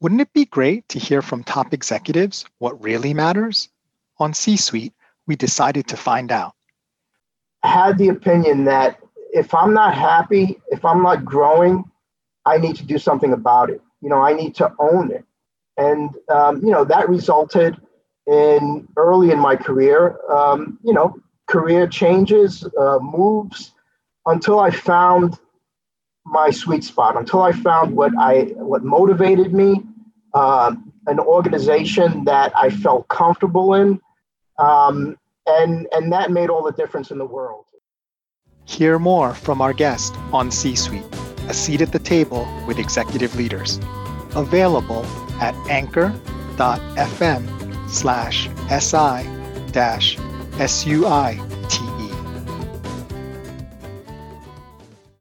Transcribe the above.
Wouldn't it be great to hear from top executives what really matters? On Si-Suite, we decided to find out. I had the opinion that if I'm not happy, if I'm not growing, I need to do something about it. You know, I need to own it. And, um, you know, that resulted in early in my career, um, you know, career changes, uh, moves, until I found my sweet spot until I found what I what motivated me, uh, an organization that I felt comfortable in, um, and and that made all the difference in the world. Hear more from our guest on Si-Suite, a seat at the table with executive leaders. Available at anchor.fm slash SI dash SUI